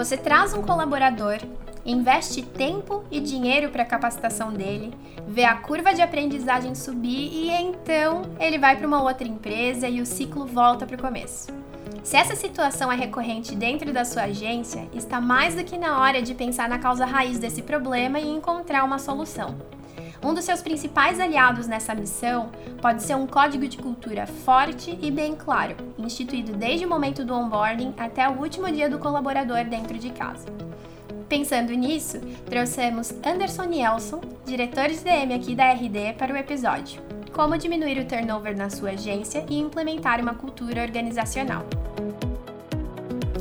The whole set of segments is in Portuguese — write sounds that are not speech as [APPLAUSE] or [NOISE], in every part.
Você traz um colaborador, investe tempo e dinheiro para a capacitação dele, vê a curva de aprendizagem subir e então ele vai para uma outra empresa e o ciclo volta para o começo. Se essa situação é recorrente dentro da sua agência, está mais do que na hora de pensar na causa raiz desse problema e encontrar uma solução. Um dos seus principais aliados nessa missão pode ser um código de cultura forte e bem claro, instituído desde o momento do onboarding até o último dia do colaborador dentro de casa. Pensando nisso, trouxemos Anderson Nielsen, diretor de DM aqui da RD, para o episódio. Como diminuir o turnover na sua agência e implementar uma cultura organizacional.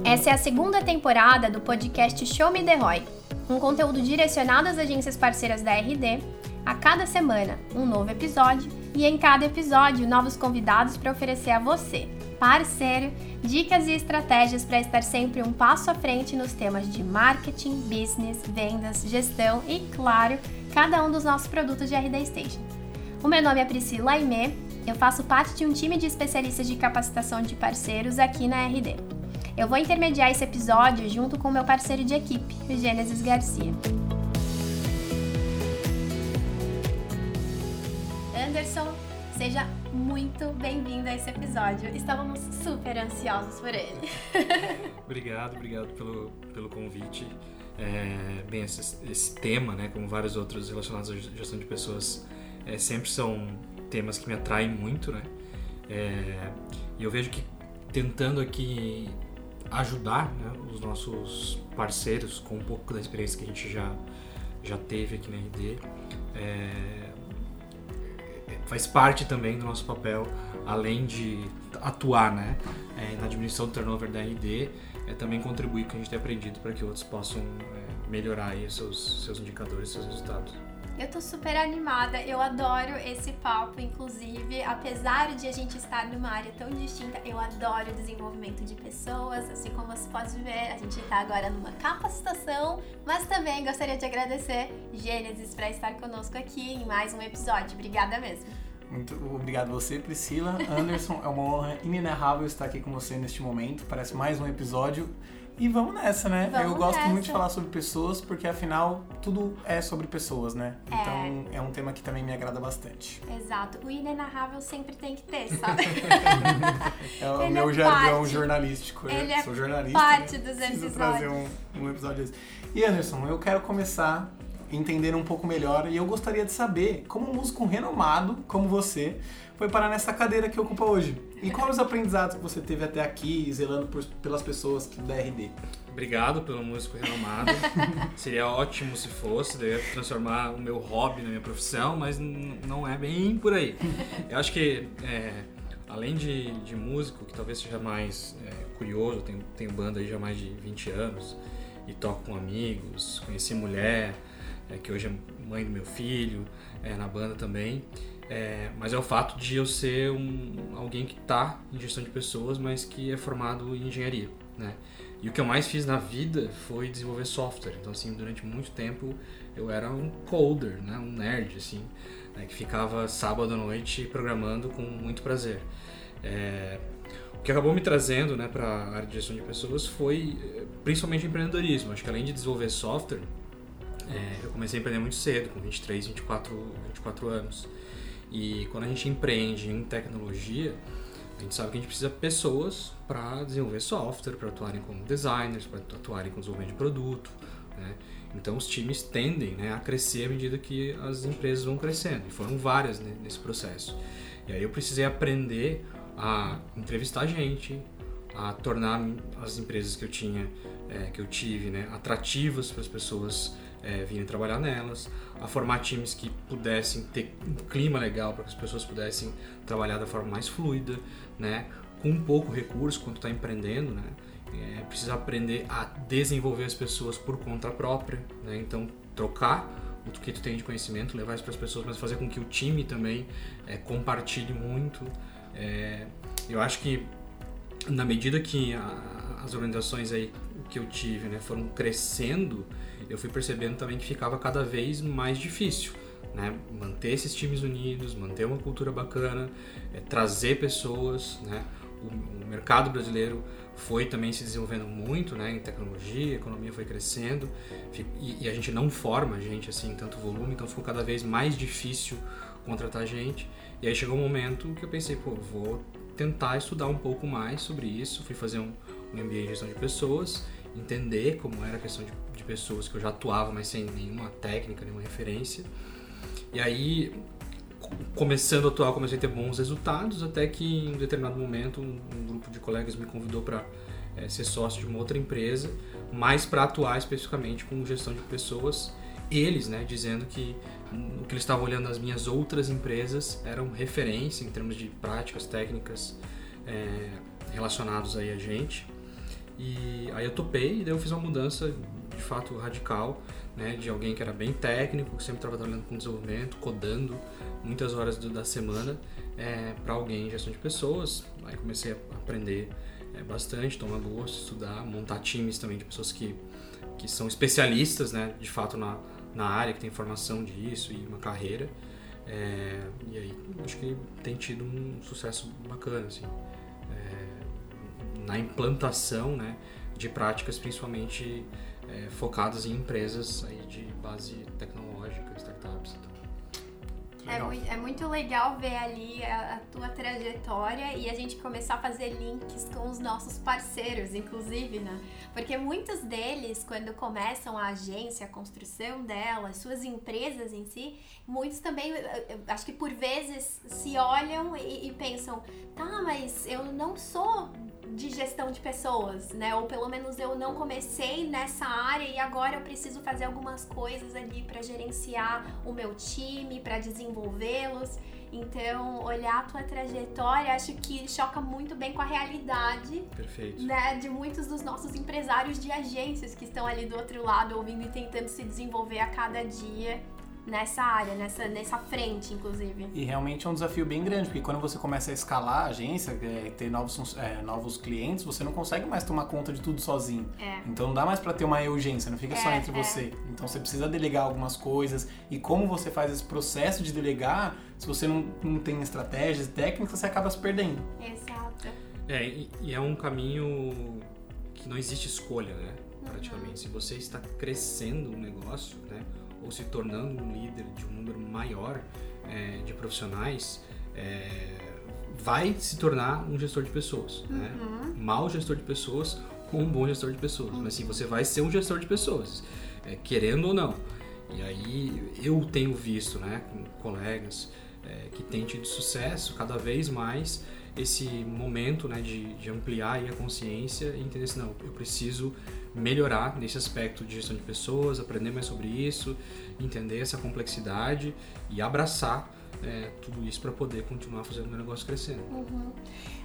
Essa é a segunda temporada do podcast Show Me The Roy, um conteúdo direcionado às agências parceiras da RD a cada semana, um novo episódio e em cada episódio, novos convidados para oferecer a você, parceiro, dicas e estratégias para estar sempre um passo à frente nos temas de marketing, business, vendas, gestão e, claro, cada um dos nossos produtos de RD Station. O meu nome é Priscila Aimé, eu faço parte de um time de especialistas de capacitação de parceiros aqui na RD. Eu vou intermediar esse episódio junto com meu parceiro de equipe, o Gênesis Garcia. Anderson, seja muito bem-vindo a esse episódio. Estávamos super ansiosos por ele. [LAUGHS] obrigado, obrigado pelo, pelo convite. É, bem, esse, esse, tema, né, como vários outros relacionados à gestão de pessoas, é, sempre são temas que me atraem muito, né? É, e eu vejo que tentando aqui ajudar né, os nossos parceiros com um pouco da experiência que a gente já, já teve aqui na RD, é, faz parte também do nosso papel, além de atuar né, é, na diminuição do turnover da RD, é também contribuir com o que a gente tem aprendido para que outros possam é, melhorar aí seus, seus indicadores, seus resultados. Eu tô super animada, eu adoro esse papo, inclusive, apesar de a gente estar numa área tão distinta, eu adoro desenvolvimento de pessoas, assim como você pode ver, a gente está agora numa capacitação, mas também gostaria de agradecer Gênesis para estar conosco aqui em mais um episódio. Obrigada mesmo. Muito obrigado a você, Priscila. [LAUGHS] Anderson, é uma honra inenarrável estar aqui com você neste momento. Parece mais um episódio e vamos nessa, né? Vamos eu gosto nessa. muito de falar sobre pessoas, porque afinal tudo é sobre pessoas, né? É. Então é um tema que também me agrada bastante. Exato. O inenarrável sempre tem que ter, sabe? [LAUGHS] é o Ele meu é jargão parte. jornalístico. Ele eu é sou jornalista. parte né? dos Preciso episódios. trazer um, um episódio desse. E Anderson, eu quero começar entendendo um pouco melhor e eu gostaria de saber como um músico renomado como você foi parar nessa cadeira que ocupa hoje. E quais os aprendizados que você teve até aqui, zelando por- pelas pessoas que- da RD? Obrigado pelo músico renomado. [LAUGHS] Seria ótimo se fosse, daí eu ia transformar o meu hobby na minha profissão, mas não é bem por aí. Eu acho que, é, além de, de músico, que talvez seja mais é, curioso, tenho, tenho banda aí já há mais de 20 anos e toco com amigos, conheci mulher, é, que hoje é mãe do meu filho, é, na banda também. É, mas é o fato de eu ser um, alguém que está em gestão de pessoas, mas que é formado em engenharia, né? E o que eu mais fiz na vida foi desenvolver software. Então, assim, durante muito tempo eu era um coder, né? Um nerd, assim, né? que ficava sábado à noite programando com muito prazer. É, O que acabou me trazendo, né, para a área de gestão de pessoas foi eh, principalmente empreendedorismo. Acho que além de desenvolver software, é, eu comecei a empreender muito cedo, com 23, 24, 24 anos. E quando a gente empreende em tecnologia, a gente sabe que a gente precisa de pessoas para desenvolver software, para atuarem como designers, para atuarem com desenvolvimento de produto. Né? Então os times tendem né, a crescer à medida que as empresas vão crescendo. E foram várias né, nesse processo. E aí eu precisei aprender a entrevistar gente, a tornar as empresas que eu tinha, eh, que eu tive, né, atrativas para as pessoas eh, virem trabalhar nelas, a formar times que pudessem ter um clima legal para que as pessoas pudessem trabalhar da forma mais fluida, né, com pouco recurso quando está empreendendo, né, é, precisa aprender a desenvolver as pessoas por conta própria, né, então trocar o que tu tem de conhecimento, levar isso para as pessoas, mas fazer com que o time também eh, compartilhe muito. É, eu acho que na medida que a- as organizações aí que eu tive né, foram crescendo, eu fui percebendo também que ficava cada vez mais difícil. Né? Manter esses times unidos, manter uma cultura bacana, é, trazer pessoas, né? o, o mercado brasileiro foi também se desenvolvendo muito, né, em tecnologia, a economia foi crescendo e, e, a gente não forma gente assim em tanto volume, então ficou cada vez mais difícil contratar gente. E aí chegou um momento que eu pensei, pô, vou tentar estudar um pouco mais sobre isso, fui fazer um, um MBA em gestão de pessoas, entender como era a questão de, de pessoas que eu já atuava, mas sem nenhuma técnica, nenhuma referência. E aí começando a atuar, comecei a ter bons resultados, até que em um determinado momento um, um grupo de colegas me convidou para é, ser sócio de uma outra empresa, mais para atuar especificamente com gestão de pessoas. Eles, né, dizendo que o que eles estavam olhando nas minhas outras empresas eram referência em termos de práticas técnicas é, relacionados aí a gente. E aí eu topei e daí eu fiz uma mudança de fato radical, né, de alguém que era bem técnico, que sempre estava trabalhando com desenvolvimento, codando, muitas horas do, da semana é, para alguém em gestão de pessoas. Aí comecei a aprender é, bastante, tomar gosto, estudar, montar times também de pessoas que, que são especialistas, né, de fato, na, na área, que tem formação disso e uma carreira. É, e aí acho que tem tido um sucesso bacana, assim, é, na implantação né, de práticas principalmente é, focadas em empresas aí de base tecnológica, startups. Então. É muito, é muito legal ver ali a, a, tua trajetória e a gente começar a fazer links com os nossos parceiros, inclusive, né? Porque muitos deles, quando começam a agência, a construção dela, suas empresas em si, muitos também, acho que por vezes se olham e, e pensam, tá, mas eu não sou de gestão de pessoas, né? Ou pelo menos eu não comecei nessa área e agora eu preciso fazer algumas coisas ali para gerenciar o meu time, para desenvolvê-los. Então, olhar a tua trajetória, acho que choca muito bem com a realidade Perfeito. Né, de muitos dos nossos empresários de agências que estão ali do outro lado, ouvindo e tentando se desenvolver a cada dia nessa área, nessa, nessa frente, inclusive. E realmente é um desafio bem grande, porque quando você começa a escalar a agência, é, ter novos, é, novos clientes, você não consegue mais tomar conta de tudo sozinho. É. Então não dá mais para ter uma urgência, não fica só É, entre é. você. Então você precisa delegar algumas coisas. E como você faz esse processo de delegar, se você não, não tem estratégias e técnicas, você acaba se perdendo. Exato. É, e, e é um caminho que não existe escolha, né? Praticamente. Se você está crescendo um negócio, né? Ou se tornando um líder de um número maior é, de profissionais, é, vai se tornar um gestor de pessoas, né? Mal gestor de pessoas ou um bom gestor de pessoas. Mas sim, você vai ser um gestor de pessoas, é, querendo ou não. E aí eu tenho visto, né, com colegas é, que têm tido sucesso cada vez mais esse momento né, de, de ampliar a consciência e entender assim, não, eu preciso melhorar nesse aspecto de gestão de pessoas, aprender mais sobre isso, entender essa complexidade e abraçar é, tudo isso para poder continuar fazendo meu negócio crescendo.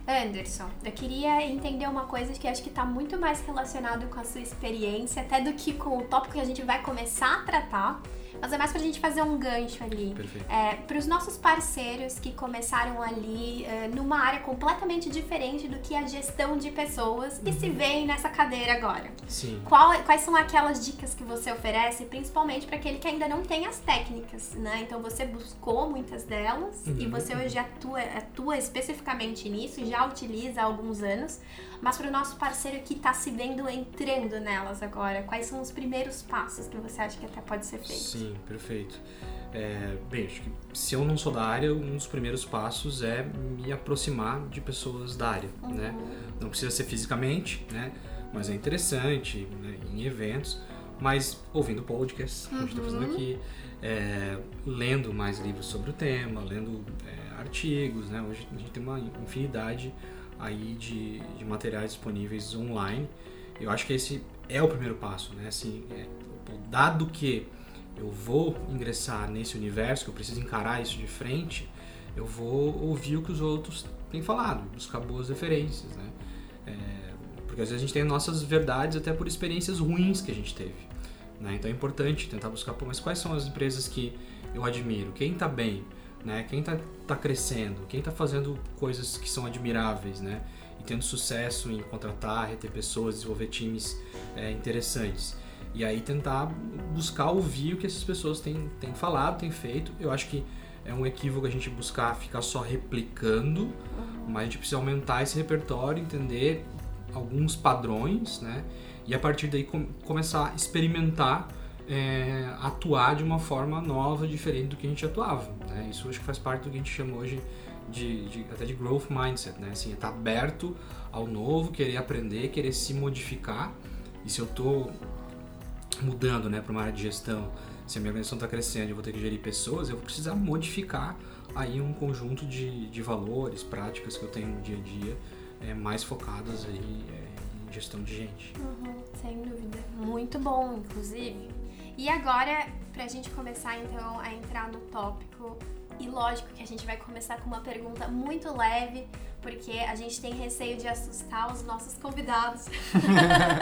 Anderson, eu queria entender uma coisa que acho que está muito mais relacionado com a sua experiência, até do que com o tópico que a gente vai começar a tratar, mas é mais pra gente fazer um gancho ali. Perfeito. É, para os nossos parceiros que começaram ali é, numa área completamente diferente do que a gestão de pessoas e se veem nessa cadeira agora. Sim. Qual- quais são aquelas dicas que você oferece, principalmente para aquele que ainda não tem as técnicas, né? Então você buscou muitas delas e Uhum. você hoje atua, atua especificamente nisso e já utiliza há alguns anos. Mas para o nosso parceiro que está se vendo entrando nelas agora, quais são os primeiros passos que você acha que até pode ser feito? Sim, perfeito. É, bem, acho que se eu não sou da área, um dos primeiros passos é me aproximar de pessoas da área, né? Não precisa ser fisicamente, né? Mas é interessante, né? em eventos, mas ouvindo podcasts, como a gente está fazendo aqui, é, lendo mais livros sobre o tema, lendo é, artigos, né? Hoje a gente tem uma infinidade aí de, de materiais disponíveis online. Eu acho que esse é o primeiro passo, né? Assim, é, dado que eu vou ingressar nesse universo, que eu preciso encarar isso de frente, eu vou ouvir o que os outros têm falado, buscar boas referências, né? É, porque às vezes a gente tem nossas verdades até por experiências ruins que a gente teve, né? Então é importante tentar buscar, mas quais são as empresas que eu admiro? Quem está bem? Né? Quem está tá crescendo? Quem está fazendo coisas que são admiráveis, né? E tendo sucesso em contratar, reter pessoas, desenvolver times é, interessantes. E aí tentar buscar ouvir o que essas pessoas têm, têm falado, têm feito. Eu acho que é um equívoco a gente buscar ficar só replicando, mas a gente precisa aumentar esse repertório, entender alguns padrões, né? E a partir daí com, começar a experimentar, é, atuar de uma forma nova, diferente do que a gente atuava. Né? Isso acho que faz parte do que a gente chama hoje de, de até de growth mindset, né? Assim, estar tá aberto ao novo, querer aprender, querer se modificar. E se eu estou mudando, né, para uma área de gestão, se a minha organização está crescendo, eu vou ter que gerir pessoas, eu vou precisar modificar aí um conjunto de, de valores, práticas que eu tenho no dia a dia, é, mais focadas aí é, em gestão de gente. Uhum, sem dúvida. Muito bom, inclusive. E agora, para a gente começar então a entrar no tópico, e lógico que a gente vai começar com uma pergunta muito leve, porque a gente tem receio de assustar os nossos convidados.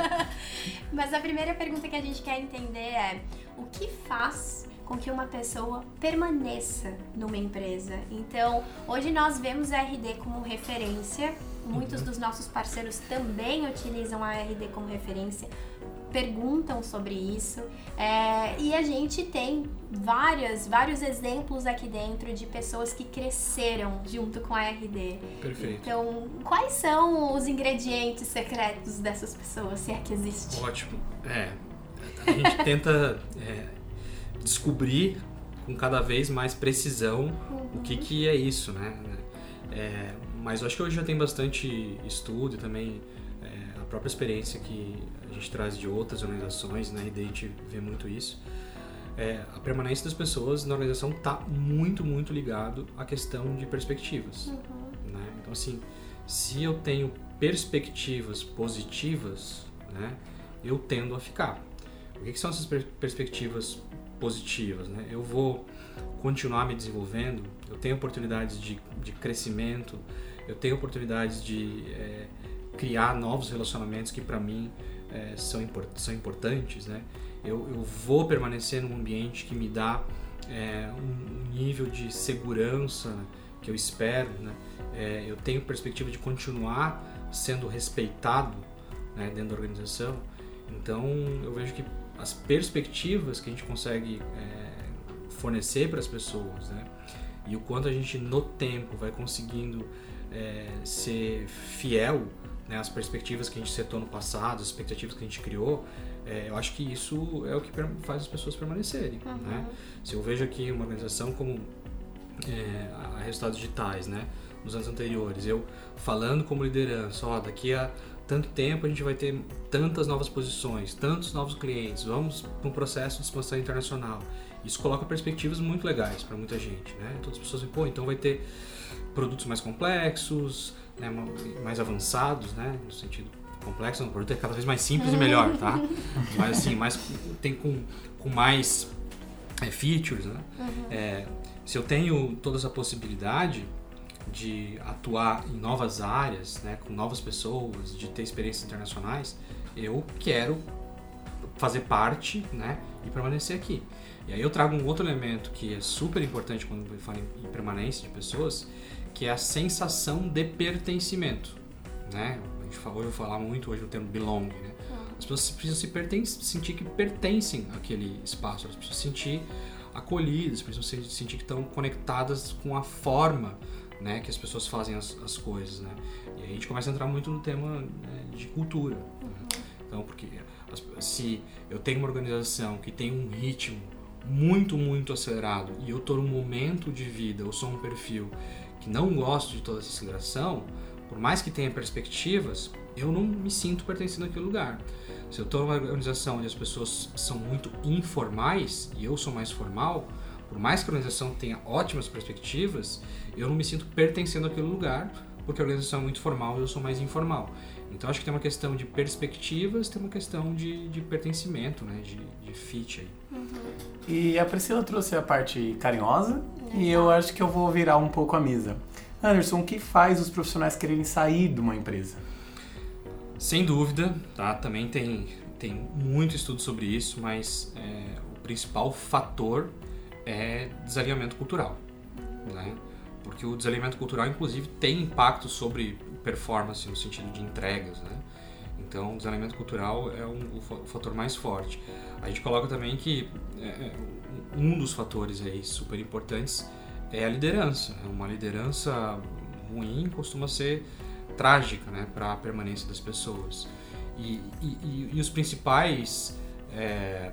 [LAUGHS] Mas a primeira pergunta que a gente quer entender é: o que faz com que uma pessoa permaneça numa empresa? Então, hoje nós vemos a RD como referência, muitos uhum. dos nossos parceiros também utilizam a RD como referência perguntam sobre isso. É, e a gente tem várias, vários exemplos aqui dentro de pessoas que cresceram junto com a RD. Perfeito. Então, quais são os ingredientes secretos dessas pessoas, se é que existe? Ótimo. É, a gente [LAUGHS] tenta é, descobrir com cada vez mais precisão uhum. o que, que é isso, né? É, mas eu acho que hoje já tem bastante estudo e também é, a própria experiência que a gente traz de outras organizações, na né? RD a gente vê muito isso. É, a permanência das pessoas na organização está muito, muito ligado à questão de perspectivas. Uhum. Né? Então, assim, se eu tenho perspectivas positivas, né, eu tendo a ficar. O que, que são essas per perspectivas positivas? Né? Eu vou continuar me desenvolvendo, eu tenho oportunidades de, de crescimento, eu tenho oportunidades de é, criar novos relacionamentos que para mim é, são, import são importantes, né? Eu, eu vou permanecer num ambiente que me dá é, um nível de segurança né, que eu espero, né? É, eu tenho perspectiva de continuar sendo respeitado né, dentro da organização. Então eu vejo que as perspectivas que a gente consegue é, fornecer para as pessoas, né? E o quanto a gente no tempo vai conseguindo é, ser fiel né, as perspectivas que a gente setou no passado, as expectativas que a gente criou, é, eu acho que isso é o que faz as pessoas permanecerem. Uhum. Né? Se eu vejo aqui uma organização como é, a Resultados Digitais, né, nos anos anteriores, eu falando como liderança, ó, daqui a tanto tempo a gente vai ter tantas novas posições, tantos novos clientes, vamos para um processo de expansão internacional. Isso coloca perspectivas muito legais para muita gente, né? Todas as pessoas dizem, pô, então vai ter produtos mais complexos, né, mais avançados, né, no sentido complexo, o produto é cada vez mais simples e melhor, tá? [LAUGHS] Mas assim, mais, tem com, com mais é, features, né? Uhum. É, se eu tenho toda essa possibilidade de atuar em novas áreas, né, com novas pessoas, de ter experiências internacionais, eu quero fazer parte, né, e permanecer aqui. E aí eu trago um outro elemento que é super importante quando eu falo em permanência de pessoas, que é a sensação de pertencimento, né? A gente ouviu falar muito hoje no termo belong, né? Uhum. As pessoas precisam se sentir que pertencem àquele espaço, elas precisam se sentir acolhidas, precisam sentir que estão conectadas com a forma né, que as pessoas fazem as, as coisas, né? E aí a gente começa a entrar muito no tema né, de cultura. Né? Uhum. Então, porque se eu tenho uma organização que tem um ritmo muito, muito acelerado e eu estou num momento de vida, eu sou um perfil que não gosto de toda essa aceleração, por mais que tenha perspectivas, eu não me sinto pertencendo àquele lugar. Se eu estou numa organização onde as pessoas são muito informais e eu sou mais formal, por mais que a organização tenha ótimas perspectivas, eu não me sinto pertencendo àquele lugar, porque a organização é muito formal e eu sou mais informal. Então acho que tem uma questão de perspectivas, tem uma questão de, de pertencimento, né? de, de fit aí. Uhum. E a Priscila trouxe a parte carinhosa e eu acho que eu vou virar um pouco a mesa. Anderson, o que faz os profissionais quererem sair de uma empresa? Sem dúvida, tá? Também tem, tem muito estudo sobre isso, mas é, o principal fator é desalinhamento cultural, né? Porque o desalinhamento cultural, inclusive, tem impacto sobre performance no sentido de entregas, né? Então, o desalinhamento cultural é um, o fator mais forte. A gente coloca também que é, é um dos fatores aí super importantes é a liderança. É uma liderança ruim costuma ser trágica né, para a permanência das pessoas. E, e, e os principais é,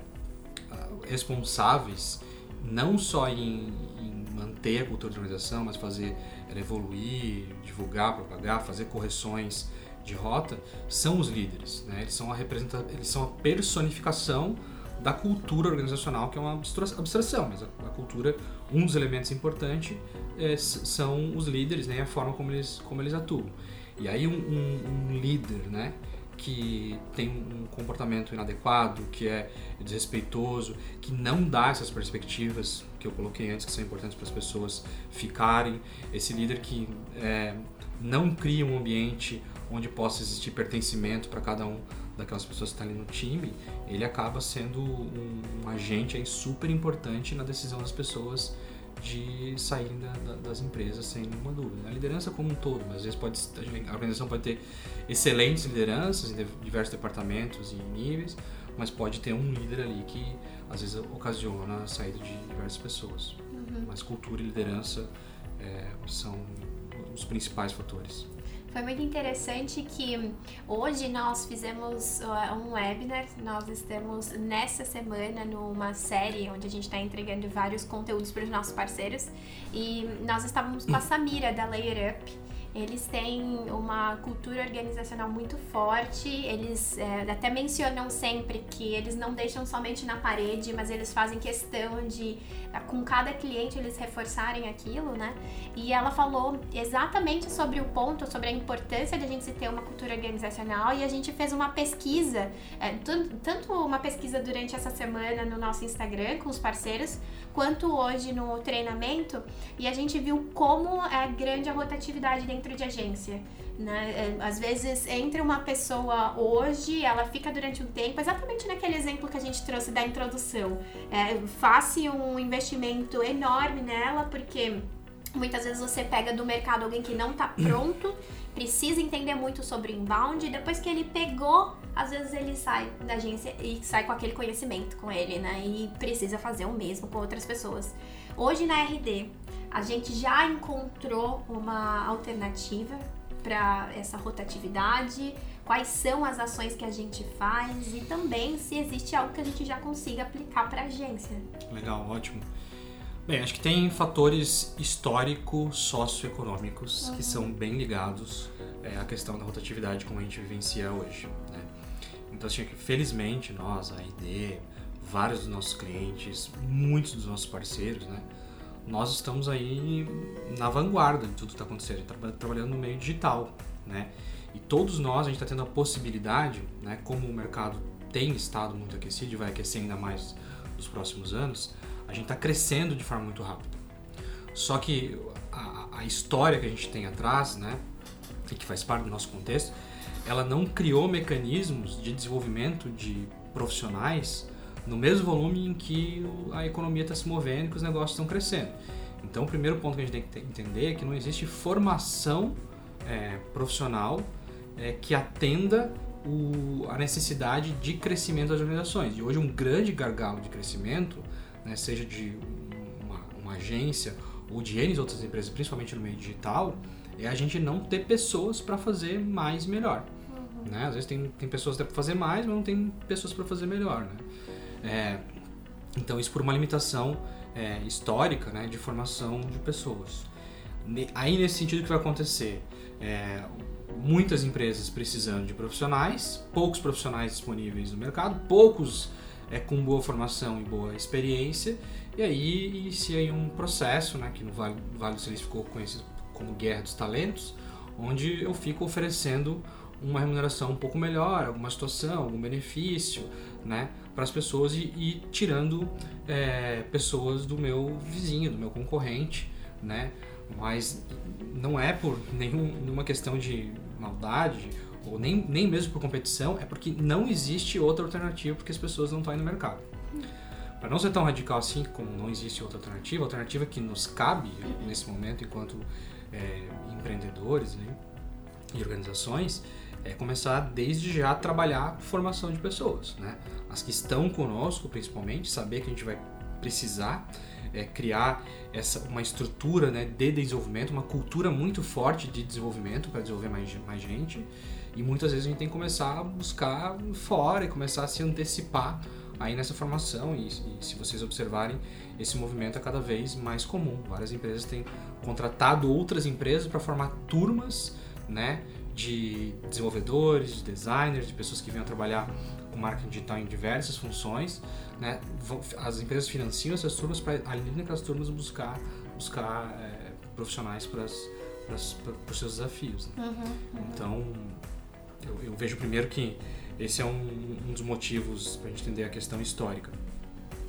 responsáveis, não só em, em, manter a cultura de organização, mas fazer ela evoluir, divulgar, propagar, fazer correções de rota, são os líderes. Né? Eles, são a representa eles são a personificação da cultura organizacional, que é uma abstração, mas a, cultura, um dos elementos importantes é, são os líderes, né, a forma como eles, como eles atuam. E aí um, um, um líder, né, que tem um comportamento inadequado, que é desrespeitoso, que não dá essas perspectivas que eu coloquei antes, que são importantes para as pessoas ficarem, esse líder que é, não cria um ambiente onde possa existir pertencimento para cada um daquelas pessoas que estão ali no time, ele acaba sendo um, um agente aí super importante na decisão das pessoas de saírem da, da, das empresas sem nenhuma dúvida. A liderança como um todo, mas às vezes pode, a organização pode ter excelentes lideranças em diversos departamentos e níveis, mas pode ter um líder ali que às vezes ocasiona a saída de diversas pessoas. Uhum. Mas cultura e liderança é, são os principais fatores. Foi muito interessante que hoje nós fizemos um webinar, nós estamos nessa semana numa série onde a gente está entregando vários conteúdos para os nossos parceiros e nós estávamos com a Samira da Layer Up eles têm uma cultura organizacional muito forte, eles é, até mencionam sempre que eles não deixam somente na parede, mas eles fazem questão de, com cada cliente, eles reforçarem aquilo, né? E ela falou exatamente sobre o ponto, sobre a importância de a gente ter uma cultura organizacional e a gente fez uma pesquisa, é, tanto uma pesquisa durante essa semana no nosso Instagram com os parceiros, quanto hoje no treinamento, e a gente viu como é grande a rotatividade dentro de agência. Né? É, às vezes, entre uma pessoa hoje, ela fica durante um tempo, exatamente naquele exemplo que a gente trouxe da introdução. É, faça um investimento enorme nela, porque muitas vezes você pega do mercado alguém que não está pronto, precisa entender muito sobre inbound, e depois que ele pegou às vezes ele sai da agência e sai com aquele conhecimento com ele, né? E precisa fazer o mesmo com outras pessoas. Hoje na RD, a gente já encontrou uma alternativa para essa rotatividade, quais são as ações que a gente faz e também se existe algo que a gente já consiga aplicar para a agência. Legal, ótimo. Bem, acho que tem fatores históricos, socioeconômicos que são bem ligados é, à questão da rotatividade como a gente vivencia hoje. Né? Então, assim, felizmente, nós, a ID, vários dos nossos clientes, muitos dos nossos parceiros, né? Nós estamos aí na vanguarda de tudo que está acontecendo, trabalhando no meio digital, né? E todos nós, a gente está tendo a possibilidade, né? Como o mercado tem estado muito aquecido e vai aquecer ainda mais nos próximos anos, a gente está crescendo de forma muito rápida. Só que a, a história que a gente tem atrás, né? E que faz parte do nosso contexto, ela não criou mecanismos de desenvolvimento de profissionais no mesmo volume em que a economia está se movendo que os negócios estão crescendo. Então, o primeiro ponto que a gente tem que entender é que não existe formação é, profissional é, que atenda o, a necessidade de crescimento das organizações. E hoje, um grande gargalo de crescimento, né, seja de uma, uma agência ou de N outras empresas, principalmente no meio digital, é a gente não ter pessoas para fazer mais melhor. Uhum. Né? Às vezes tem, tem pessoas para fazer mais, mas não tem pessoas para fazer melhor. Né? É, então, isso por uma limitação é, histórica né, de formação de pessoas. Aí, nesse sentido, o que vai acontecer? É, muitas empresas precisando de profissionais, poucos profissionais disponíveis no mercado, poucos é, com boa formação e boa experiência, e aí inicia um processo né, que no Vale, vale do Silício ficou conhecido como Guerra dos Talentos, onde eu fico oferecendo uma remuneração um pouco melhor, alguma situação, algum benefício, né, para as pessoas e, e tirando é, pessoas do meu vizinho, do meu concorrente, né, mas não é por nenhum, nenhuma questão de maldade ou nem, nem mesmo por competição, é porque não existe outra alternativa porque as pessoas não estão indo no mercado. Para não ser tão radical assim, como não existe outra alternativa, a alternativa que nos cabe nesse momento enquanto é, empreendedores né, e organizações, é começar desde já a trabalhar formação de pessoas, né? As que estão conosco, principalmente, saber que a gente vai precisar é, criar essa uma estrutura né, de desenvolvimento, uma cultura muito forte de desenvolvimento para desenvolver mais, mais gente. E muitas vezes a gente tem que começar a buscar fora e começar a se antecipar aí nessa formação. E, e se vocês observarem, esse movimento é cada vez mais comum. Várias empresas têm contratado outras empresas para formar turmas, né? de desenvolvedores, de designers, de pessoas que venham trabalhar com marketing digital em diversas funções, né? As empresas financiam essas turmas para ali naquelas turmas buscar buscar é, profissionais para os seus desafios. Né? Uhum, uhum. Então eu, eu, vejo primeiro que esse é um, um dos motivos para a gente entender a questão histórica.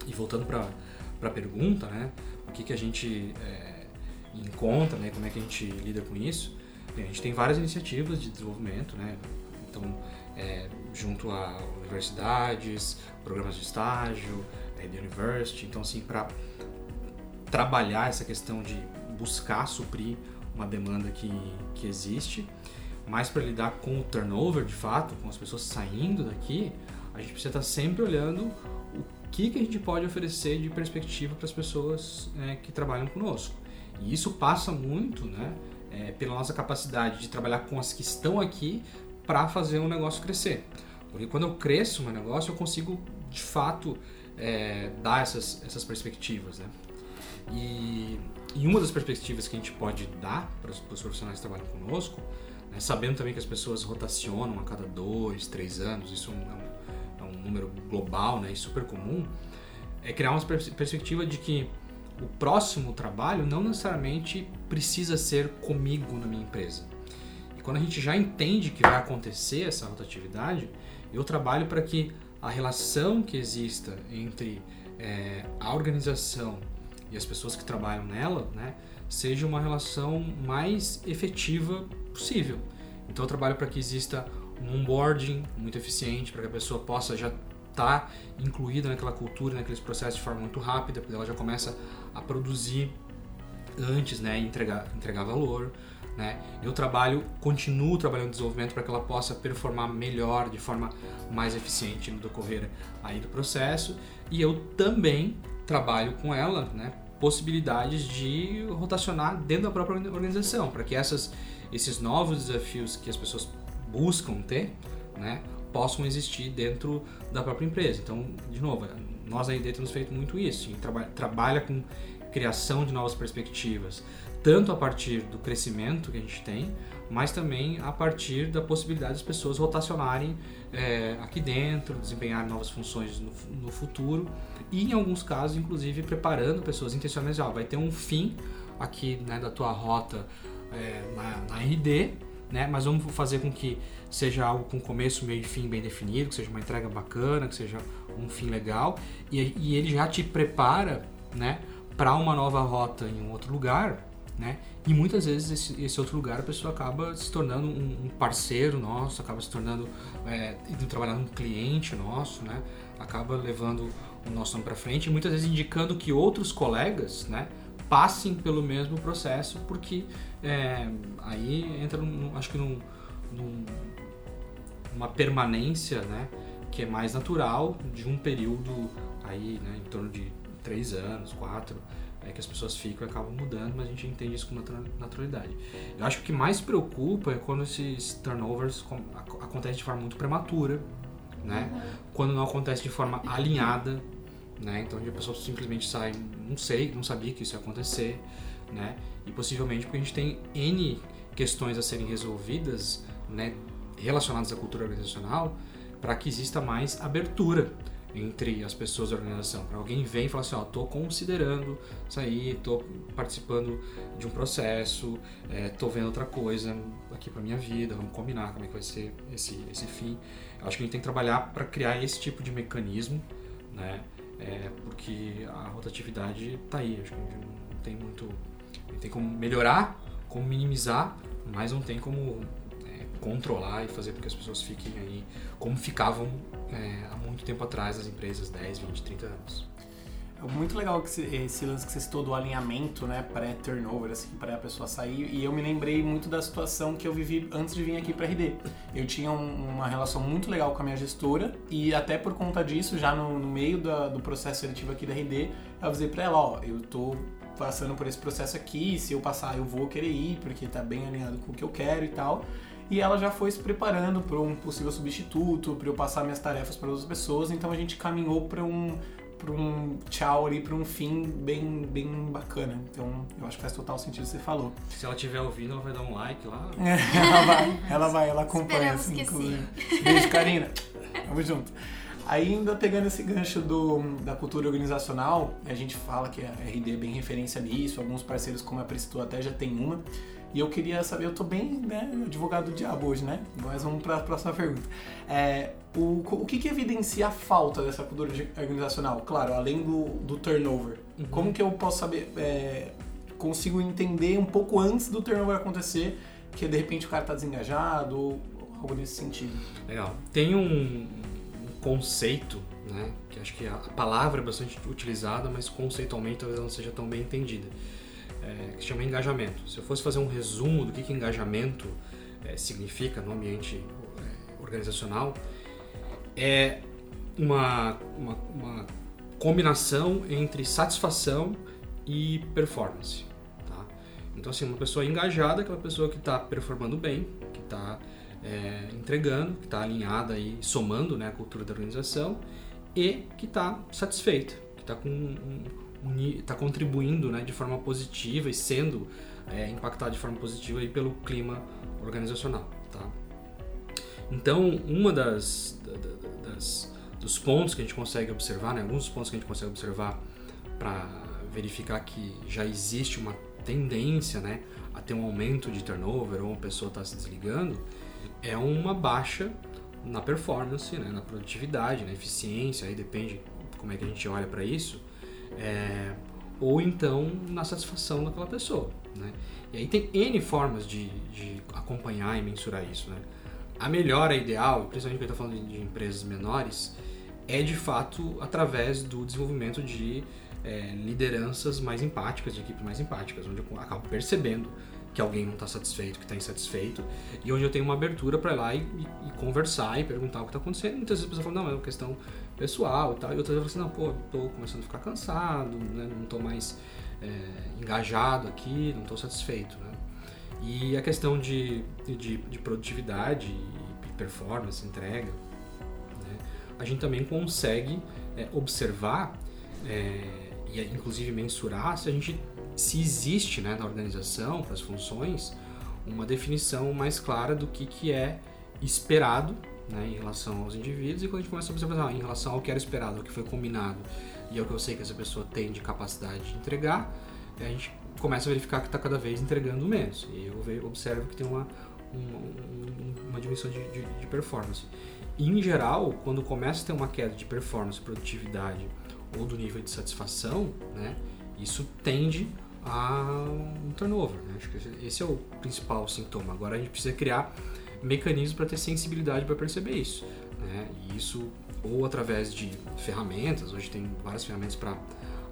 E voltando para a pergunta, né? O que que a gente é, encontra, né? Como é que a gente lida com isso? A gente tem várias iniciativas de desenvolvimento, né? Então, é, junto a universidades, programas de estágio, é, The University. Então, assim, para trabalhar essa questão de buscar suprir uma demanda que, que existe, mas para lidar com o turnover, de fato, com as pessoas saindo daqui, a gente precisa estar sempre olhando o que, que a gente pode oferecer de perspectiva para as pessoas é, que trabalham conosco. E isso passa muito, né? é, pela nossa capacidade de trabalhar com as que estão aqui para fazer um negócio crescer. Porque quando eu cresço meu negócio, eu consigo de fato é, dar essas, essas perspectivas. Né? E, e, uma das perspectivas que a gente pode dar para os profissionais que trabalham conosco, né, sabendo também que as pessoas rotacionam a cada dois, três anos, isso é um, é um número global né, e super comum, é criar uma perspectiva de que o próximo trabalho não necessariamente precisa ser comigo na minha empresa. E quando a gente já entende que vai acontecer essa rotatividade, eu trabalho para que a relação que exista entre é, a organização e as pessoas que trabalham nela, né, seja uma relação mais efetiva possível. Então eu trabalho para que exista um onboarding muito eficiente, para que a pessoa possa já estar tá incluída naquela cultura, naqueles processos de forma muito rápida, porque ela já começa a produzir antes, né, entregar, entregar valor. Né? Eu trabalho, continuo trabalhando em desenvolvimento para que ela possa performar melhor, de forma mais eficiente no decorrer aí do processo. E eu também trabalho com ela, né, possibilidades de rotacionar dentro da própria organização, para que essas, esses novos desafios que as pessoas buscam ter, né, possam existir dentro da própria empresa. Então, de novo, nós aí dentro temos feito muito isso, gente traba trabalha com criação de novas perspectivas, tanto a partir do crescimento que a gente tem, mas também a partir da possibilidade das pessoas rotacionarem é, aqui dentro, desempenhar novas funções no, no, futuro e, em alguns casos, inclusive preparando pessoas intencionais. Ah, vai ter um fim aqui né, da tua rota é, na, na RD, né, mas vamos fazer com que seja algo com começo, meio e fim bem definido, que seja uma entrega bacana, que seja um fim legal, e, e ele já te prepara, né, para uma nova rota em um outro lugar, né? E muitas vezes esse, esse outro lugar a pessoa acaba se tornando um, um parceiro nosso, acaba se tornando é, indo cliente nosso, né? Acaba levando o nosso nome para frente muitas vezes indicando que outros colegas, né? Passem pelo mesmo processo, porque é, aí entra, num, acho que num, num uma permanência, né, que é mais natural de um período aí, né, em torno de três anos, quatro, é que as pessoas ficam e acabam mudando, mas a gente entende isso com naturalidade. Eu acho que o que mais preocupa é quando esses turnovers acontecem de forma muito prematura, né? Uhum. Quando não acontece de forma alinhada, né? Então a pessoa simplesmente sai, não sei, não sabia que isso ia acontecer, né? E possivelmente porque a gente tem N questões a serem resolvidas, né? relacionados à cultura organizacional para que exista mais abertura entre as pessoas da organização. Para alguém vem e falar assim, ó, tô considerando sair, tô participando de um processo, é, tô vendo outra coisa aqui para minha vida, vamos combinar como é que vai ser esse esse fim. Acho que a gente tem que trabalhar para criar esse tipo de mecanismo, né? É, porque a rotatividade tá aí. Acho que a gente não tem muito, tem como melhorar, como minimizar, mas não tem como controlar e fazer com que as pessoas fiquem aí como ficavam é, há muito tempo atrás as empresas, 10, 20, 30 anos. Muito legal esse, esse lance que você citou do alinhamento, né, pré-turnover, assim, para a pessoa sair. E eu me lembrei muito da situação que eu vivi antes de vir aqui para RD. Eu tinha um, uma relação muito legal com a minha gestora e até por conta disso, já no, no meio da, do processo seletivo aqui da RD, eu avisei para ela, ó, eu tô passando por esse processo aqui, se eu passar eu vou querer ir, porque tá bem alinhado com o que eu quero e tal. E ela já foi se preparando para um possível substituto, para eu passar minhas tarefas para outras pessoas, então a gente caminhou para um para um tchau ali, para um fim bem, bem bacana. Então, eu acho que faz total sentido o que você falou. Se ela estiver ouvindo, ela vai dar um like lá. [LAUGHS] ela vai, ela vai, ela acompanha, Esperamos assim, inclusive. Beijo, Karina. Tamo junto. Ainda pegando esse gancho do, da cultura organizacional, a gente fala que a RD é bem referência nisso, alguns parceiros como a Presto até já tem uma. E eu queria saber, eu tô bem, né, advogado do diabo hoje, né? Mas vamos para a próxima pergunta. É, o, o que, que evidencia a falta dessa cultura organizacional? Claro, além do, do turnover. Uhum. Como que eu posso saber, é, consigo entender um pouco antes do turnover acontecer, que de repente o cara tá desengajado ou algo nesse sentido? Legal. Tem um, conceito, né, que acho que a palavra é bastante utilizada, mas conceitualmente talvez ela não seja tão bem entendida é, que chama engajamento. Se eu fosse fazer um resumo do que, que engajamento é, significa no ambiente é, organizacional, é uma, uma, uma, combinação entre satisfação e performance. Tá? Então, assim, uma pessoa engajada é aquela pessoa que está performando bem, que está é, entregando, que está alinhada e somando né, a cultura da organização e que está satisfeita, que está com um, está contribuindo né, de forma positiva e sendo é, impactado de forma positiva aí pelo clima organizacional. Tá? Então, uma das, das, dos pontos que a gente consegue observar, né, alguns dos pontos que a gente consegue observar para verificar que já existe uma tendência né, a ter um aumento de turnover ou uma pessoa está se desligando, é uma baixa na performance, né, na produtividade, na eficiência, aí depende como é que a gente olha para isso, é, ou então na satisfação daquela pessoa. Né? E aí tem N formas de, de acompanhar e mensurar isso. Né? A melhora ideal, principalmente quando está falando de, empresas menores, é de fato através do desenvolvimento de é, lideranças mais empáticas, de equipes mais empáticas, onde eu acabo percebendo que alguém não está satisfeito, que está insatisfeito, e onde eu tenho uma abertura para ir lá e, e, conversar e perguntar o que está acontecendo. Muitas vezes a pessoa fala, não, é uma questão pessoal e tal, e outras vezes eu falo assim, não, pô, estou começando a ficar cansado, né, não estou mais é, engajado aqui, não estou satisfeito. Né? E a questão de, de, de produtividade e performance, entrega, né, a gente também consegue é, observar é, e inclusive mensurar se a gente se existe né, na organização, para as funções, uma definição mais clara do que, que é esperado né, em relação aos indivíduos e quando a gente começa a observar em relação ao que era esperado, ao que foi combinado e ao que eu sei que essa pessoa tem de capacidade de entregar, a gente começa a verificar que está cada vez entregando menos. E eu observo que tem uma, uma, uma dimensão de, de, de performance. Em geral, quando começa a ter uma queda de performance, produtividade ou do nível de satisfação, né, isso tende a um turnover. Né? Acho que esse é o principal sintoma. Agora a gente precisa criar mecanismos para ter sensibilidade para perceber isso. Né? E isso ou através de ferramentas, hoje tem várias ferramentas para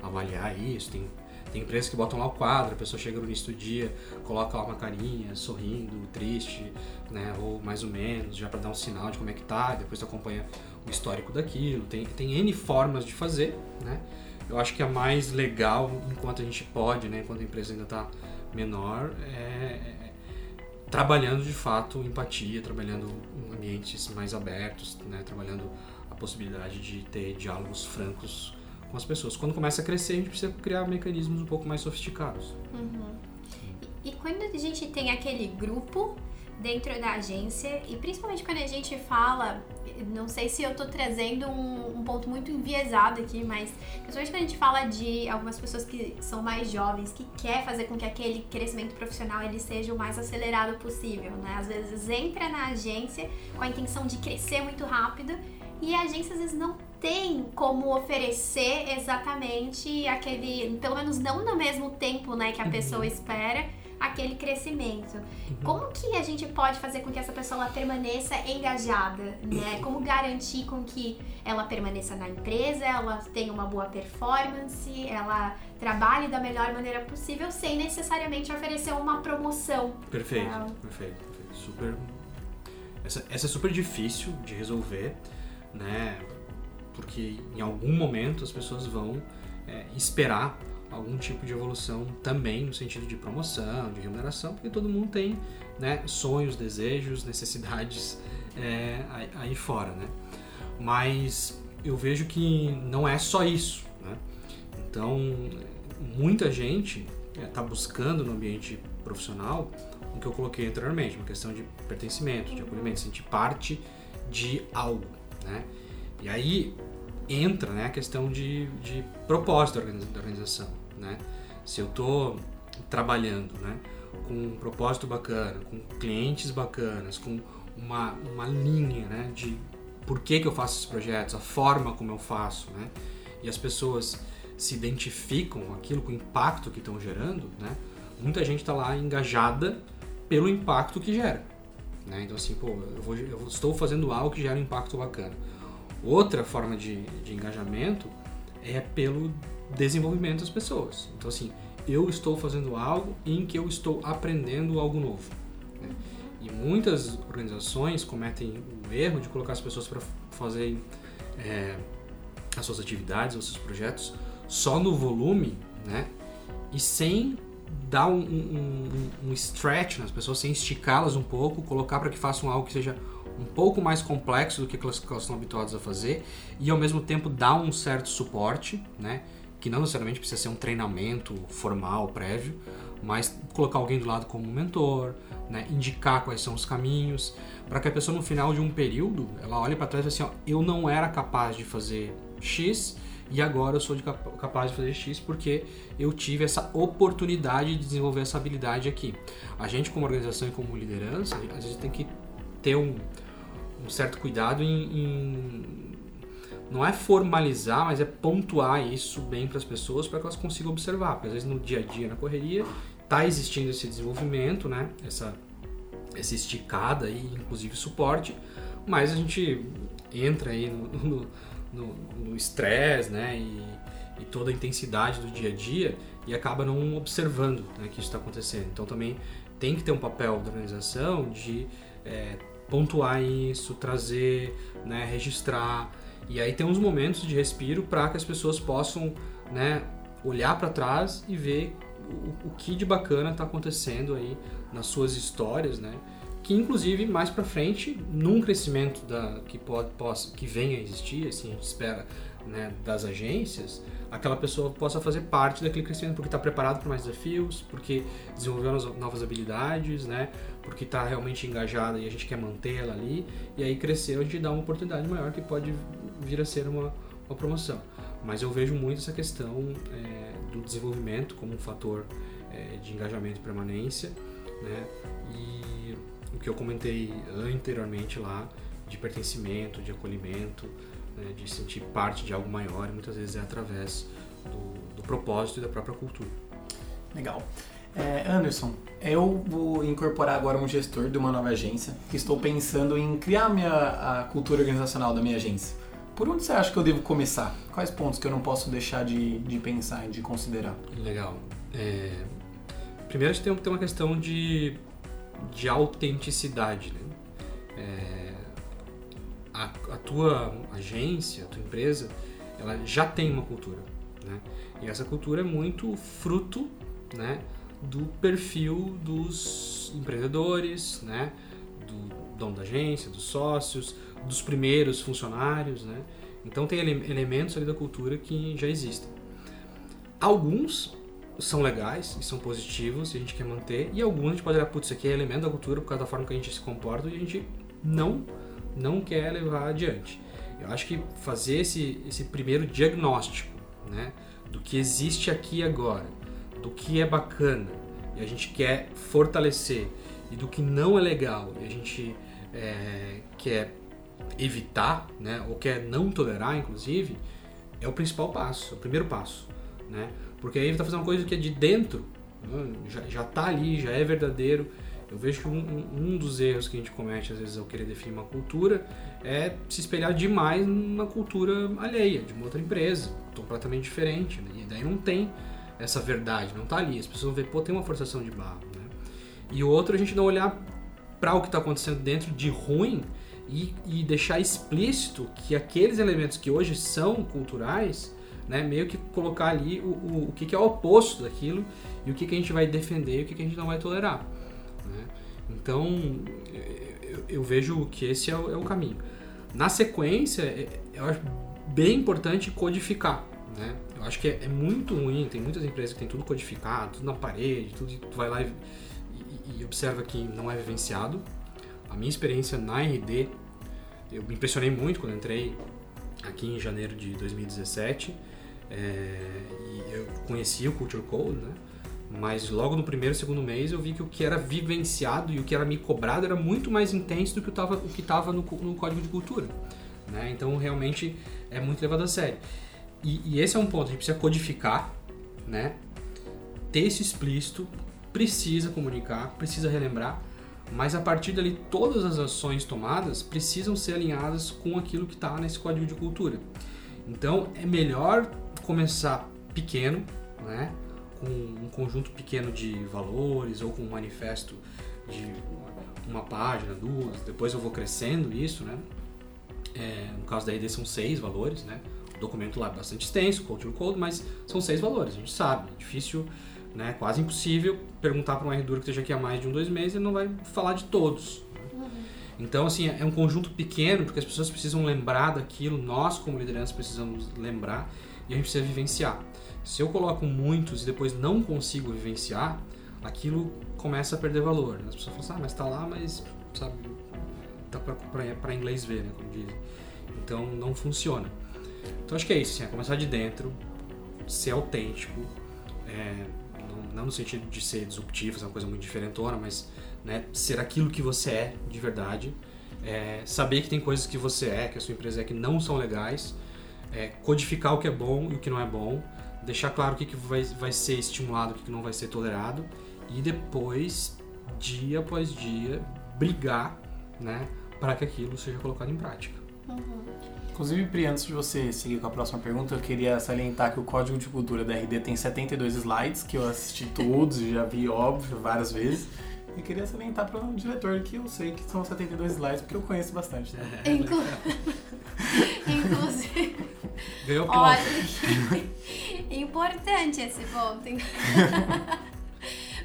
avaliar isso, tem, tem empresas que botam lá o quadro, a pessoa chega no início do dia, coloca lá uma carinha, sorrindo, triste, né? ou mais ou menos, já para dar um sinal de como é que tá, depois acompanha o histórico daquilo, tem, tem N formas de fazer, né? Eu acho que a mais legal, enquanto a gente pode, né, enquanto a empresa ainda está menor, é trabalhando de fato empatia, trabalhando ambientes mais abertos, né, trabalhando a possibilidade de ter diálogos francos com as pessoas. Quando começa a crescer, a gente precisa criar mecanismos um pouco mais sofisticados. Uhum. E, e quando a gente tem aquele grupo dentro da agência e principalmente quando a gente fala, não sei se eu tô trazendo um, um, ponto muito enviesado aqui, mas principalmente quando a gente fala de algumas pessoas que são mais jovens, que quer fazer com que aquele crescimento profissional ele seja o mais acelerado possível, né? Às vezes entra na agência com a intenção de crescer muito rápido e a agência às vezes não tem como oferecer exatamente aquele, pelo menos não no mesmo tempo, né, que a pessoa uhum. espera aquele crescimento. Uhum. Como que a gente pode fazer com que essa pessoa permaneça engajada, né? Como garantir com que ela permaneça na empresa, ela tenha uma boa performance, ela trabalhe da melhor maneira possível sem necessariamente oferecer uma promoção. Perfeito, perfeito, perfeito. Super. Essa, essa é super difícil de resolver, né? Porque em algum momento as pessoas vão é, esperar algum tipo de evolução também no sentido de promoção, de remuneração, porque todo mundo tem né, sonhos, desejos, necessidades é, aí fora, né? Mas eu vejo que não é só isso, né? Então, muita gente está é, buscando no ambiente profissional o que eu coloquei anteriormente, uma questão de pertencimento, de acolhimento, sentir parte de algo, né? E aí entra né, a questão de, de propósito da organização, né? Se eu estou trabalhando, né, com um propósito bacana, com clientes bacanas, com uma, uma linha, né, de por que, que eu faço esses projetos, a forma como eu faço, né? E as pessoas se identificam com aquilo, com o impacto que estão gerando, né? Muita gente está lá engajada pelo impacto que gera. Né? Então assim, pô, eu, vou, eu, estou fazendo algo que gera um impacto bacana. Outra forma de, de engajamento é pelo desenvolvimento das pessoas. Então assim, eu estou fazendo algo em que eu estou aprendendo algo novo. Né? E muitas organizações cometem o erro de colocar as pessoas para fazerem é, as suas atividades, os seus projetos só no volume, né? E sem dar um, um, um stretch nas pessoas, sem esticá-las um pouco, colocar para que façam algo que seja um pouco mais complexo do que elas, que elas estão habituadas a fazer e ao mesmo tempo dar um certo suporte, né? Que não necessariamente precisa ser um treinamento formal, prévio, mas colocar alguém do lado como mentor, né? indicar quais são os caminhos, para que a pessoa no final de um período ela olhe para trás e assim, ó, eu não era capaz de fazer X, e agora eu sou de capaz de fazer X porque eu tive essa oportunidade de desenvolver essa habilidade aqui. A gente, como organização e como liderança, às vezes tem que ter um, um certo cuidado em, em, não é formalizar, mas é pontuar isso bem para as pessoas para que elas consigam observar. Porque às vezes no dia a dia, na correria, está existindo esse desenvolvimento, né? Essa, essa esticada e inclusive suporte, mas a gente entra aí no, estresse, né? E, e, toda a intensidade do dia a dia e acaba não observando né, que isso está acontecendo. Então também tem que ter um papel da organização de é, pontuar isso, trazer, né, registrar. E aí tem uns momentos de respiro para que as pessoas possam né, olhar para trás e ver o, o que de bacana está acontecendo aí nas suas histórias, né? que inclusive mais para frente, num crescimento da, que pode, possa, que venha a existir, assim a gente espera, né, das agências, aquela pessoa possa fazer parte daquele crescimento porque está preparado para mais desafios, porque desenvolveu novas habilidades, né, porque está realmente engajada e a gente quer mantê-la ali, e aí crescer a gente dá uma oportunidade maior que pode vir a ser uma, uma promoção. Mas eu vejo muito essa questão é, do desenvolvimento como um fator é, de engajamento e permanência, né, e o que eu comentei anteriormente lá, de pertencimento, de acolhimento, né, de sentir parte de algo maior, e muitas vezes é através do, do propósito e da própria cultura. Legal. É, Anderson, eu vou incorporar agora um gestor de uma nova agência que estou pensando em criar minha, a cultura organizacional da minha agência. Por onde você acha que eu devo começar? Quais pontos que eu não posso deixar de, de pensar e de considerar? Legal. É... Primeiro a gente tem, tem uma questão de de autenticidade. Né? É, a, a, tua agência, a tua empresa, ela já tem uma cultura. Né? E essa cultura é muito fruto né, do perfil dos empreendedores, né, do dono da agência, dos sócios, dos primeiros funcionários. Né? Então tem ele elementos ali da cultura que já existem. Alguns são legais e são positivos e a gente quer manter, e alguns a gente pode olhar, putz, isso aqui é elemento da cultura por causa da forma que a gente se comporta e a gente não, não quer levar adiante. Eu acho que fazer esse, esse primeiro diagnóstico né, do que existe aqui agora, do que é bacana e a gente quer fortalecer e do que não é legal e a gente é, quer evitar, né, ou quer não tolerar, inclusive, é o principal passo, é o primeiro passo, né? Porque aí ele está fazendo uma coisa que é de dentro né? já, já tá ali, já é verdadeiro. Eu vejo que um, um, dos erros que a gente comete às vezes ao querer definir uma cultura é se espelhar demais numa cultura alheia, de uma outra empresa, completamente diferente. Né? E daí não tem essa verdade, não tá ali. As pessoas vão ver, pô, tem uma forçação de barro. Né? E o outro, a gente não olhar para o que está acontecendo dentro de ruim e, e, deixar explícito que aqueles elementos que hoje são culturais, né, meio que colocar ali o, o, o que, que, é o oposto daquilo e o que, que a gente vai defender e o que, que a gente não vai tolerar. Né? Então, eu, eu, vejo que esse é o, é o, caminho. Na sequência, é, eu acho bem importante codificar. Né? Eu acho que é, é, muito ruim, tem muitas empresas que tem tudo codificado, tudo na parede, tudo, tu vai lá e, e, e observa que não é vivenciado. A minha experiência na RD, eu me impressionei muito quando entrei aqui em janeiro de 2017. É, e eu conheci o Culture Code, né? Mas logo no primeiro, segundo mês eu vi que o que era vivenciado e o que era me cobrado era muito mais intenso do que o que estava no, no, código de cultura. Né? Então realmente é muito levado a sério. E, e, esse é um ponto, a gente precisa codificar, né? ter isso explícito, precisa comunicar, precisa relembrar, mas a partir dali todas as ações tomadas precisam ser alinhadas com aquilo que está nesse código de cultura. Então é melhor começar pequeno, né? com um conjunto pequeno de valores ou com um manifesto de uma página, duas, depois eu vou crescendo isso, né? É, no caso da ID são seis valores, né? Documento lá bastante extenso, culture code, mas são seis valores, a gente sabe. É difícil, né? Quase impossível perguntar para um RDUR que esteja aqui há mais de um, dois meses, ele não vai falar de todos. Então, assim, é um conjunto pequeno, porque as pessoas precisam lembrar daquilo, nós como liderança precisamos lembrar e a gente precisa vivenciar. Se eu coloco muitos e depois não consigo vivenciar, aquilo começa a perder valor. Né? As pessoas falam assim, ah, mas tá lá, mas, sabe, tá para inglês ver, né, como dizem. Então não funciona. Então acho que é isso, assim, é começar de dentro, ser autêntico, é, não, não, no sentido de ser disruptivo, ser uma coisa muito diferentona, mas né, ser aquilo que você é de verdade, é, saber que tem coisas que você é, que a sua empresa é, que não são legais, é, codificar o que é bom e o que não é bom, deixar claro o que, que vai, vai ser estimulado, o que, que não vai ser tolerado e depois, dia após dia, brigar né, para que aquilo seja colocado em prática. Uhum. Inclusive, Pri, antes de você seguir com a próxima pergunta, eu queria salientar que o Código de Cultura da RD tem 72 slides, que eu assisti [LAUGHS] todos e já vi, óbvio, várias vezes. E queria salientar para o diretor que eu sei que são 72 slides, porque eu conheço bastante. Né? Inclu... [LAUGHS] Inclusive. Ganhou ponto. Olha, [LAUGHS] importante esse ponto.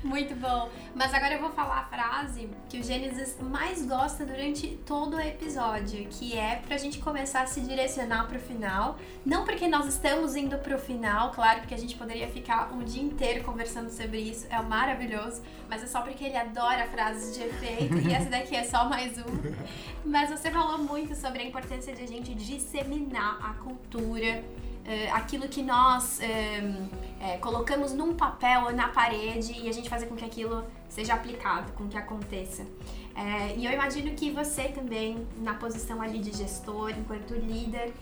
Muito bom. Mas agora eu vou falar a frase que o Gênesis mais gosta durante todo o episódio, que é pra gente começar a se direcionar pro final. Não porque nós estamos indo pro final, claro, porque a gente poderia ficar um dia inteiro conversando sobre isso, é maravilhoso, mas é só porque ele adora frases de efeito e essa daqui é só mais um. [LAUGHS] Mas você falou muito sobre a importância de a gente disseminar a cultura uh, aquilo que nós é, colocamos num papel ou na parede e a gente fazer com que aquilo seja aplicado, com que aconteça. E eu imagino que você também, na posição ali de gestor, enquanto líder,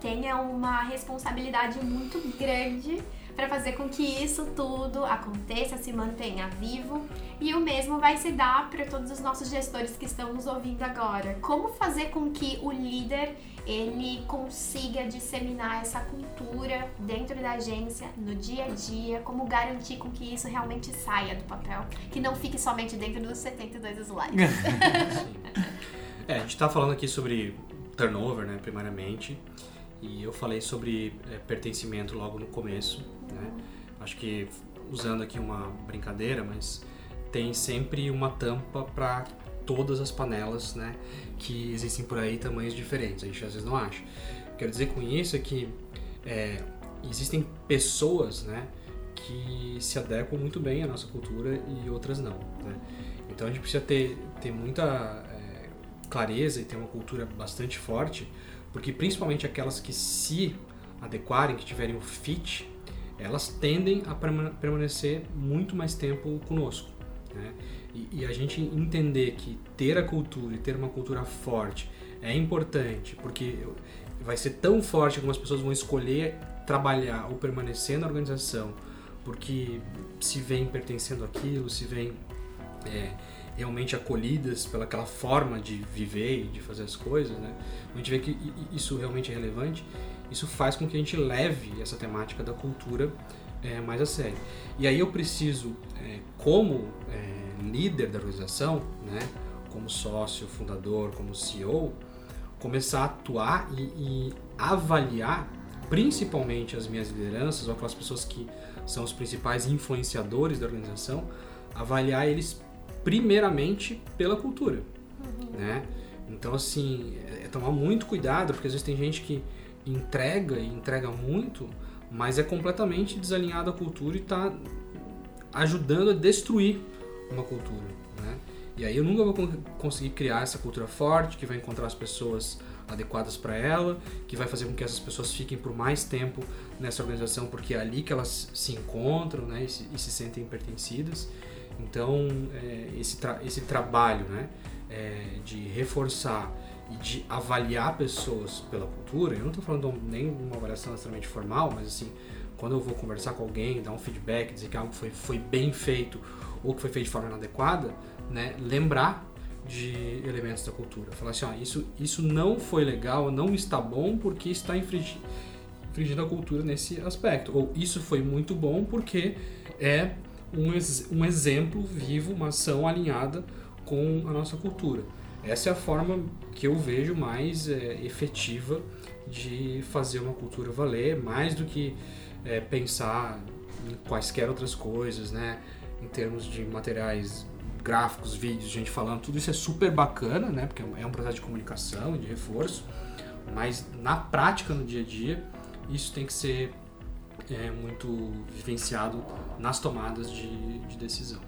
tenha uma responsabilidade muito grande para fazer com que isso tudo aconteça, se mantenha vivo. E o mesmo vai se dar para todos os nossos gestores que estão nos ouvindo agora. Como fazer com que o líder ele consiga disseminar essa cultura dentro da agência, no dia a dia, como garantir com que isso realmente saia do papel, que não fique somente dentro dos 72 slides. [LAUGHS] é, a gente está falando aqui sobre turnover, né, primariamente, e eu falei sobre é, pertencimento logo no começo, né? Acho que usando aqui uma brincadeira, mas tem sempre uma tampa para todas as panelas, né, que existem por aí tamanhos diferentes. A gente às vezes não acha. Quero dizer com isso é que é, existem pessoas, né, que se adequam muito bem à nossa cultura e outras não. Né? Então a gente precisa ter, ter muita é, clareza e ter uma cultura bastante forte porque principalmente aquelas que se adequarem, que tiverem o fit, elas tendem a permanecer muito mais tempo conosco. Né? E, e, a gente entender que ter a cultura e ter uma cultura forte é importante, porque vai ser tão forte que algumas pessoas vão escolher trabalhar ou permanecer na organização porque se veem pertencendo àquilo, se veem é, realmente acolhidas pelaquela forma de viver e de fazer as coisas, né? A gente vê que isso realmente é relevante. Isso faz com que a gente leve essa temática da cultura é, mais a sério. E aí eu preciso, é, como é, líder da organização, né, como sócio, fundador, como CEO, começar a atuar e, e avaliar principalmente as minhas lideranças ou aquelas pessoas que são os principais influenciadores da organização, avaliar eles primeiramente pela cultura, uhum. né? Então assim, é, é tomar muito cuidado, porque às vezes tem gente que entrega e entrega muito, mas é completamente desalinhado à cultura e está ajudando a destruir uma cultura, né? E aí eu nunca vou conseguir criar essa cultura forte que vai encontrar as pessoas adequadas para ela, que vai fazer com que essas pessoas fiquem por mais tempo nessa organização, porque é ali que elas se encontram né, e, se, e se sentem pertencidas. Então, é, esse, tra esse trabalho né, é, de reforçar e de avaliar pessoas pela cultura, eu não estou falando nem uma avaliação extremamente formal, mas assim, quando eu vou conversar com alguém, dar um feedback, dizer que algo foi, foi bem feito ou que foi feito de forma inadequada, né, lembrar de elementos da cultura. Falar assim, ó, isso, isso não foi legal, não está bom porque está infringindo, a cultura nesse aspecto. Ou isso foi muito bom porque é um, um exemplo vivo, uma ação alinhada com a nossa cultura. Essa é a forma que eu vejo mais é, efetiva de fazer uma cultura valer, mais do que é, pensar em quaisquer outras coisas, né? Em termos de materiais gráficos, vídeos, gente falando, tudo isso é super bacana, né? Porque é um processo de comunicação, de reforço, mas na prática, no dia a dia, isso tem que ser é, muito vivenciado nas tomadas de, de decisão.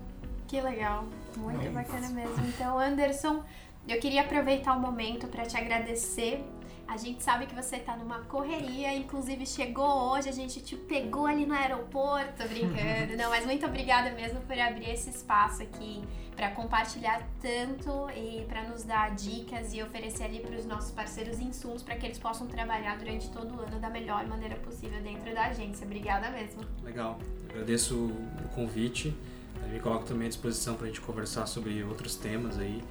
Que legal, muito é bacana mesmo. Então, Anderson, eu queria aproveitar o momento para te agradecer a gente sabe que você tá numa correria, inclusive chegou hoje, a gente te pegou ali no aeroporto, brincando. [LAUGHS] Não, mas muito obrigada mesmo por abrir esse espaço aqui para compartilhar tanto e para nos dar dicas e oferecer ali para os nossos parceiros insumos para que eles possam trabalhar durante todo o ano da melhor maneira possível dentro da agência. Obrigada mesmo. Legal. Agradeço o convite. me coloco também à disposição para a gente conversar sobre outros temas aí,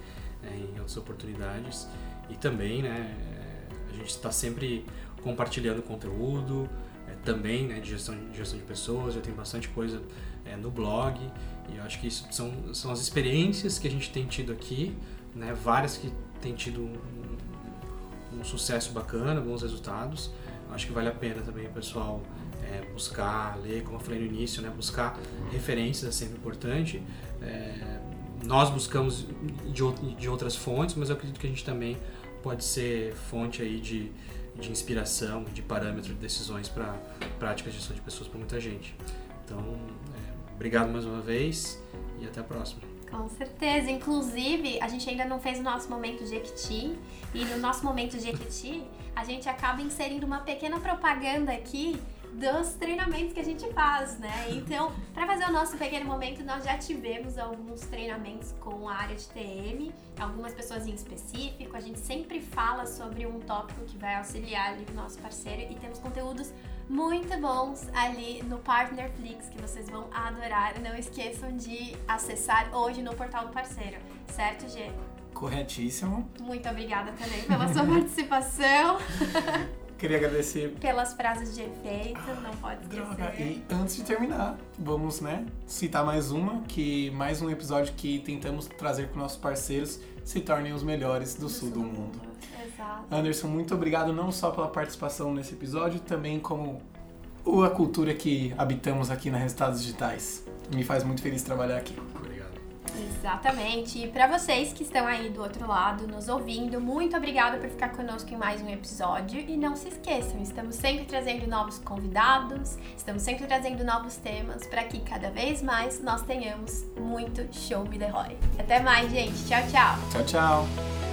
é, em outras oportunidades. E também, né, gente está sempre compartilhando conteúdo, é, também né, de, gestão, de gestão de pessoas, já tem bastante coisa é, no blog, e eu acho que isso são, são as experiências que a gente tem tido aqui, né, várias que têm tido um, um sucesso bacana, bons resultados. Eu acho que vale a pena também o pessoal é, buscar, ler, como eu falei no início, né, buscar referências é sempre importante. É, nós buscamos de, de outras fontes, mas eu acredito que a gente também pode ser fonte aí de, de inspiração, de parâmetro de decisões para práticas de gestão de pessoas para muita gente. Então, é, obrigado mais uma vez e até a próxima. Com certeza. Inclusive, a gente ainda não fez o nosso momento Jequiti. E no nosso momento Jequiti, a gente acaba inserindo uma pequena propaganda aqui dos treinamentos que a gente faz, né? Então, para fazer o nosso pequeno momento, nós já tivemos alguns treinamentos com a área de TM, algumas pessoas em específico. A gente sempre fala sobre um tópico que vai auxiliar ali o nosso parceiro e temos conteúdos muito bons ali no Partnerflix que vocês vão adorar. Não esqueçam de acessar hoje no portal do parceiro, certo, Gê? Corretíssimo. Muito obrigada também pela sua [LAUGHS] participação. [LAUGHS] Queria agradecer. Pelas frases de efeito, não pode esquecer. Droga. E antes de terminar, vamos, né, citar mais uma, que mais um episódio que tentamos trazer para nossos parceiros se tornem os melhores do, do sul, sul do mundo. Exato. Anderson, muito obrigado não só pela participação nesse episódio, também como a cultura que habitamos aqui na Resultados Digitais. Me faz muito feliz trabalhar aqui. Exatamente. E para vocês que estão aí do outro lado nos ouvindo, muito obrigada por ficar conosco em mais um episódio. E não se esqueçam, estamos sempre trazendo novos convidados, estamos sempre trazendo novos temas para que cada vez mais nós tenhamos muito show me the Roy. Até mais, gente. Tchau, tchau. Tchau, tchau.